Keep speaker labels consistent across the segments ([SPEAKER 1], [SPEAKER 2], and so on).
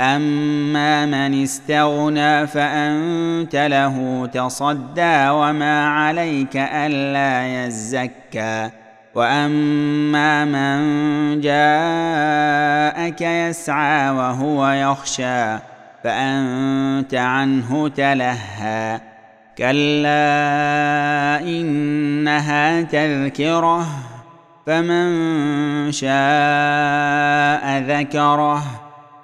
[SPEAKER 1] اما من استغنى فانت له تصدى وما عليك الا يزكى واما من جاءك يسعى وهو يخشى فانت عنه تلهى كلا انها تذكره فمن شاء ذكره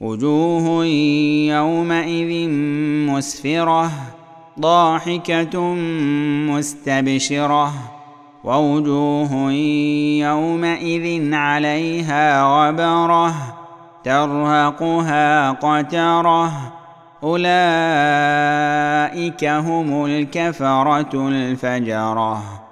[SPEAKER 1] وجوه يومئذ مسفرة ضاحكة مستبشرة ووجوه يومئذ عليها غبرة ترهقها قترة. أولئك هم الكفرة الفجرة.